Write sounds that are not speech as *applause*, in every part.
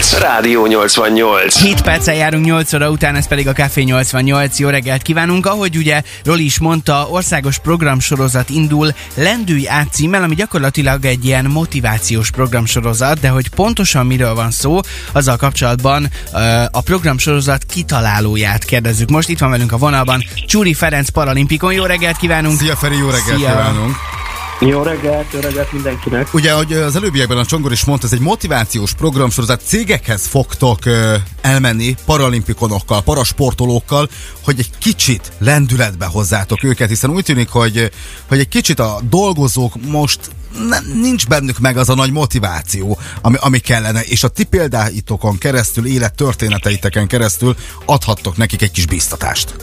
perc, Rádió 88. 7 perccel járunk 8 óra után, ez pedig a Café 88. Jó reggelt kívánunk! Ahogy ugye Roli is mondta, országos programsorozat indul Lendülj át címmel, ami gyakorlatilag egy ilyen motivációs programsorozat, de hogy pontosan miről van szó, azzal kapcsolatban a programsorozat kitalálóját kérdezzük. Most itt van velünk a vonalban Csúri Ferenc Paralimpikon. Jó reggelt kívánunk! Szia Feri, jó reggelt Szia. kívánunk! Jó reggelt, jó reggelt mindenkinek. Ugye, ahogy az előbbiekben a Csongor is mondta, ez egy motivációs programsorozat. Cégekhez fogtok uh, elmenni paralimpikonokkal, parasportolókkal, hogy egy kicsit lendületbe hozzátok őket, hiszen úgy tűnik, hogy, hogy egy kicsit a dolgozók most ne, nincs bennük meg az a nagy motiváció, ami, ami kellene, és a ti példáitokon keresztül, élettörténeteiteken keresztül adhattok nekik egy kis biztatást.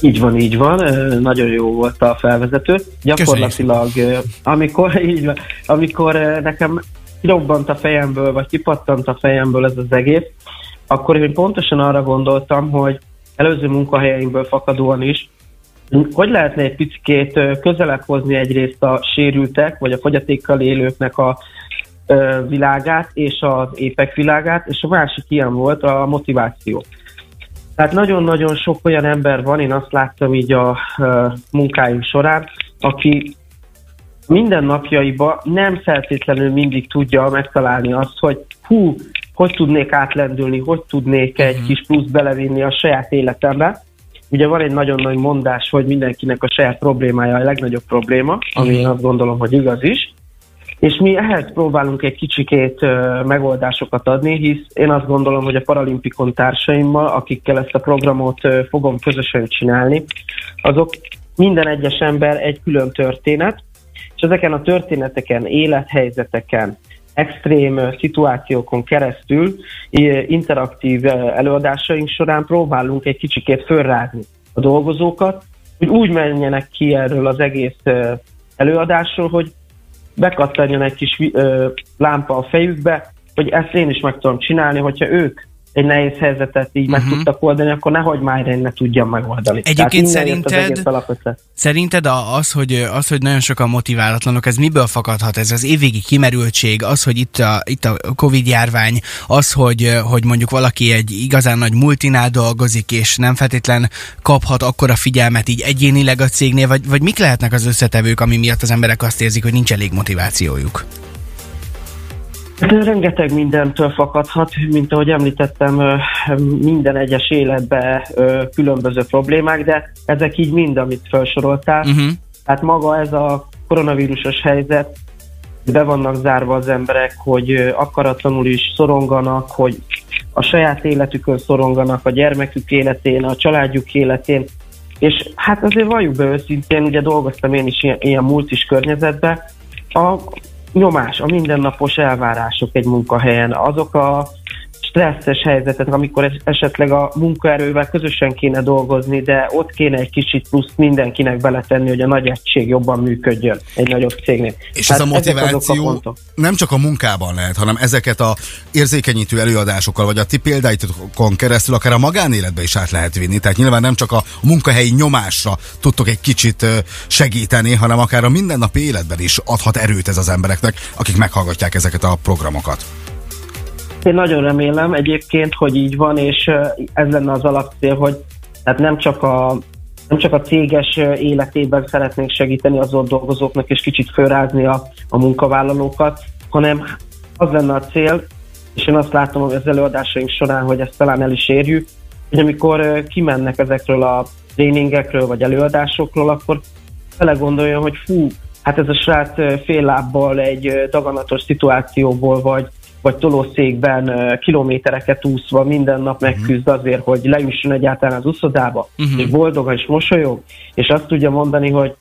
Így van, így van. Nagyon jó volt a felvezető. Gyakorlatilag, amikor, *laughs* így van, amikor nekem kirobbant a fejemből, vagy kipattant a fejemből ez az egész, akkor én pontosan arra gondoltam, hogy előző munkahelyeinkből fakadóan is, hogy lehetne egy picit közelebb hozni egyrészt a sérültek, vagy a fogyatékkal élőknek a világát és az épek világát, és a másik ilyen volt a motiváció. Tehát nagyon-nagyon sok olyan ember van, én azt láttam így a munkáim során, aki minden napjaiban nem feltétlenül mindig tudja megtalálni azt, hogy hú, hogy tudnék átlendülni, hogy tudnék egy uh-huh. kis plusz belevinni a saját életembe. Ugye van egy nagyon nagy mondás, hogy mindenkinek a saját problémája a legnagyobb probléma, ami uh-huh. én azt gondolom, hogy igaz is. És mi ehhez próbálunk egy kicsikét megoldásokat adni, hisz én azt gondolom, hogy a paralimpikon társaimmal, akikkel ezt a programot fogom közösen csinálni, azok minden egyes ember egy külön történet, és ezeken a történeteken, élethelyzeteken, extrém szituációkon keresztül interaktív előadásaink során próbálunk egy kicsikét fölrázni a dolgozókat, hogy úgy menjenek ki erről az egész előadásról, hogy bekattanjon egy kis ö, lámpa a fejükbe, hogy ezt én is meg tudom csinálni, hogyha ők egy nehéz helyzetet így uh-huh. meg mhm. tudtak oldani, akkor nehogy már én ne tudjam megoldani. Egyébként szerinted, szerinted az hogy, az, hogy nagyon sokan motiválatlanok, ez miből fakadhat? Ez az évvégi kimerültség, az, hogy itt a, itt a Covid járvány, az, hogy, hogy mondjuk valaki egy igazán nagy multinál dolgozik, és nem feltétlen kaphat akkora figyelmet így egyénileg a cégnél, vagy, vagy mik lehetnek az összetevők, ami miatt az emberek azt érzik, hogy nincs elég motivációjuk? De rengeteg mindentől fakadhat, mint ahogy említettem, minden egyes életben különböző problémák, de ezek így mind, amit felsoroltál. Uh-huh. Tehát maga ez a koronavírusos helyzet, be vannak zárva az emberek, hogy akaratlanul is szoronganak, hogy a saját életükön szoronganak, a gyermekük életén, a családjuk életén, és hát azért valljuk be őszintén, ugye dolgoztam én is ilyen, ilyen multis környezetben, a nyomás, a mindennapos elvárások egy munkahelyen, azok a stresszes helyzetet, amikor esetleg a munkaerővel közösen kéne dolgozni, de ott kéne egy kicsit plusz mindenkinek beletenni, hogy a nagy egység jobban működjön egy nagyobb cégnél. És Tehát ez a motiváció a nem csak a munkában lehet, hanem ezeket a érzékenyítő előadásokkal, vagy a ti példáitokon keresztül akár a magánéletbe is át lehet vinni. Tehát nyilván nem csak a munkahelyi nyomásra tudtok egy kicsit segíteni, hanem akár a mindennapi életben is adhat erőt ez az embereknek, akik meghallgatják ezeket a programokat. Én nagyon remélem egyébként, hogy így van, és ez lenne az alapcél, hogy tehát nem csak a nem csak a céges életében szeretnénk segíteni az ott dolgozóknak, és kicsit fölrázni a, a munkavállalókat, hanem az lenne a cél, és én azt látom az előadásaink során, hogy ezt talán el is érjük, hogy amikor kimennek ezekről a tréningekről vagy előadásokról, akkor belegondoljon, hogy fú, hát ez a srác fél lábbal egy daganatos szituációból, vagy vagy tolószékben kilométereket úszva minden nap mhm. megküzd azért, hogy leüssön egyáltalán az uszodába, uh-huh. és boldog és mosolyog, és azt tudja mondani, hogy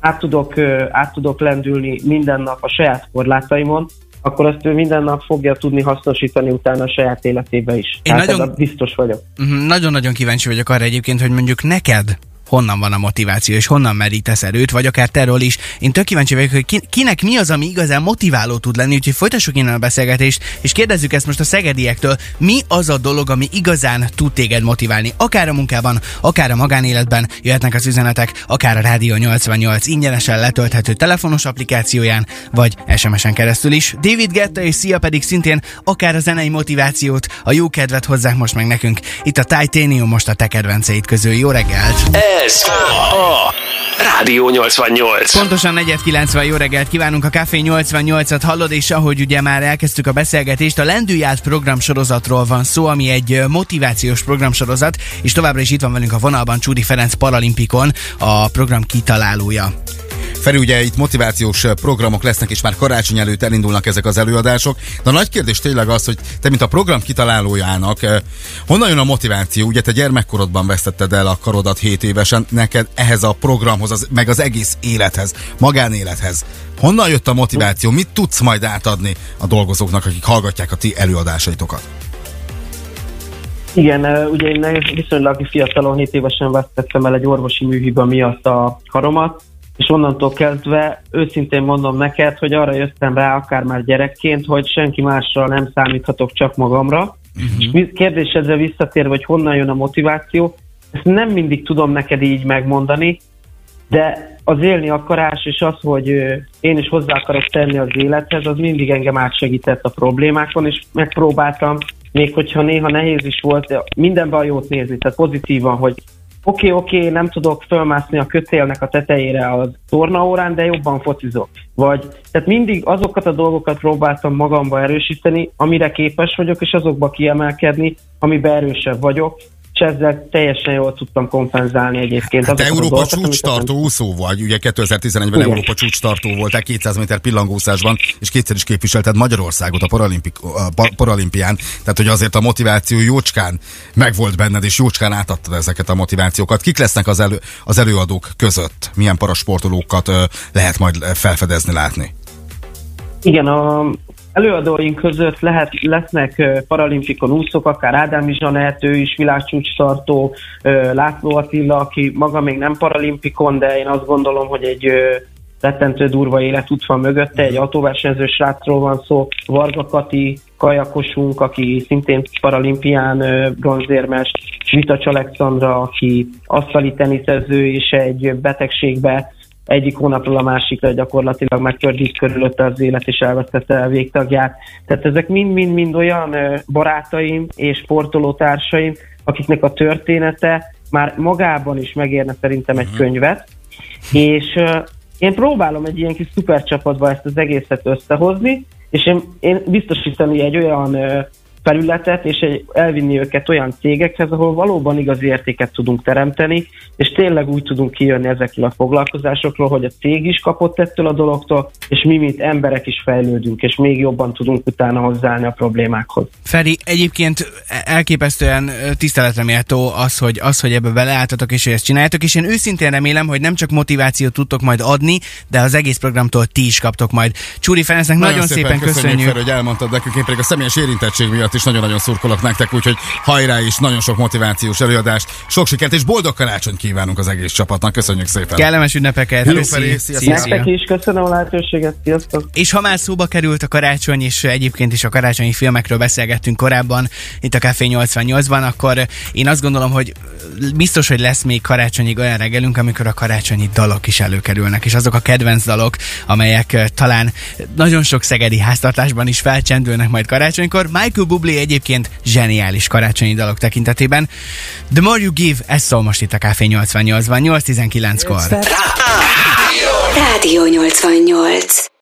át tudok, át tudok lendülni minden nap a saját korlátaimon, akkor azt ő minden nap fogja tudni hasznosítani utána a saját életébe is. Én Tehát nagyon, biztos vagyok. Uh-huh, nagyon-nagyon kíváncsi vagyok arra egyébként, hogy mondjuk neked honnan van a motiváció, és honnan merítesz erőt, vagy akár terről is. Én tök kíváncsi vagyok, hogy ki, kinek mi az, ami igazán motiváló tud lenni, úgyhogy folytassuk innen a beszélgetést, és kérdezzük ezt most a szegediektől, mi az a dolog, ami igazán tud téged motiválni, akár a munkában, akár a magánéletben, jöhetnek az üzenetek, akár a Rádió 88 ingyenesen letölthető telefonos applikációján, vagy SMS-en keresztül is. David Getta és Szia pedig szintén akár a zenei motivációt, a jó kedvet hozzák most meg nekünk. Itt a Titanium most a te kedvenceid közül. Jó reggelt! Ez a Rádió 88. Pontosan 490 jó reggelt kívánunk a Café 88-at hallod, és ahogy ugye már elkezdtük a beszélgetést, a Lendülját programsorozatról van szó, ami egy motivációs programsorozat, és továbbra is itt van velünk a vonalban Csúdi Ferenc Paralimpikon, a program kitalálója. Feri, ugye itt motivációs programok lesznek, és már karácsony előtt elindulnak ezek az előadások. De a nagy kérdés tényleg az, hogy te, mint a program kitalálójának, honnan jön a motiváció? Ugye te gyermekkorodban vesztetted el a karodat 7 évesen, neked ehhez a programhoz, az, meg az egész élethez, magánélethez. Honnan jött a motiváció? Mit tudsz majd átadni a dolgozóknak, akik hallgatják a ti előadásaitokat? Igen, ugye én viszonylag fiatalon, 7 évesen vesztettem el egy orvosi műhiba miatt a karomat, és onnantól kezdve őszintén mondom neked, hogy arra jöttem rá, akár már gyerekként, hogy senki másra nem számíthatok, csak magamra. Uh-huh. És kérdésedre visszatérve, hogy honnan jön a motiváció, ezt nem mindig tudom neked így megmondani, de az élni akarás és az, hogy én is hozzá akarok tenni az élethez, az mindig engem átsegített a problémákon, és megpróbáltam, még hogyha néha nehéz is volt, mindenben a jót nézni, tehát pozitívan, hogy oké, okay, oké, okay, nem tudok fölmászni a kötélnek a tetejére a tornaórán, de jobban focizok. Vagy, tehát mindig azokat a dolgokat próbáltam magamba erősíteni, amire képes vagyok, és azokba kiemelkedni, amiben erősebb vagyok, és ezzel teljesen jól tudtam kompenzálni egyébként. Hát Európa csúcs tartó úszó vagy, ugye 2011-ben Európa csúcs tartó voltál 200 méter pillangószásban, és kétszer is képviselted Magyarországot a, Paralimpik, a Paralimpián, tehát hogy azért a motiváció jócskán megvolt benned, és jócskán átadtad ezeket a motivációkat. Kik lesznek az, elő, az előadók között? Milyen parasportolókat lehet majd felfedezni, látni? Igen, a, Előadóink között lehet, lesznek paralimpikon úszók, akár Ádám Zsanett, ő is világcsúcstartó, László Attila, aki maga még nem paralimpikon, de én azt gondolom, hogy egy rettentő durva élet út van mögötte, egy autóversenyző srácról van szó, Varga Kati, kajakosunk, aki szintén paralimpián bronzérmes, Vitacs Alexandra, aki asztali teniszező és egy betegségbe egyik hónapról a másikra gyakorlatilag megtördít körülötte az élet, és elvesztette a végtagját. Tehát ezek mind-mind-mind olyan barátaim és sportolótársaim, akiknek a története már magában is megérne szerintem egy mhm. könyvet, és én próbálom egy ilyen kis szupercsapatba ezt az egészet összehozni, és én, én biztosítani egy olyan felületet, és egy, elvinni őket olyan cégekhez, ahol valóban igazi értéket tudunk teremteni, és tényleg úgy tudunk kijönni ezekről a foglalkozásokról, hogy a cég is kapott ettől a dologtól, és mi, mint emberek is fejlődünk, és még jobban tudunk utána hozzáállni a problémákhoz. Feri, egyébként elképesztően tiszteletre méltó az, hogy, az, hogy ebbe beleálltatok és ezt csináljátok, és én őszintén remélem, hogy nem csak motivációt tudtok majd adni, de az egész programtól ti is kaptok majd. Csúri Ferencnek nagyon, nagyon szépen, szépen köszönjük. köszönjük Fel, hogy elmondtad nekünk, én pedig a személyes érintettség miatt miatt is nagyon-nagyon szurkolok nektek, úgyhogy hajrá is, nagyon sok motivációs előadást, sok sikert és boldog karácsonyt kívánunk az egész csapatnak. Köszönjük szépen. Kellemes ünnepeket. Nektek is köszönöm a lehetőséget. Sziasztok. És ha már szóba került a karácsony, és egyébként is a karácsonyi filmekről beszélgettünk korábban itt a Café 88-ban, akkor én azt gondolom, hogy biztos, hogy lesz még karácsonyig olyan reggelünk, amikor a karácsonyi dalok is előkerülnek, és azok a kedvenc dalok, amelyek talán nagyon sok szegedi háztartásban is felcsendülnek majd karácsonykor. Michael Bublé egyébként zseniális karácsonyi dalok tekintetében. The More You Give, ez szól most itt a Café 88-ban, 8-19-kor. Rádió 88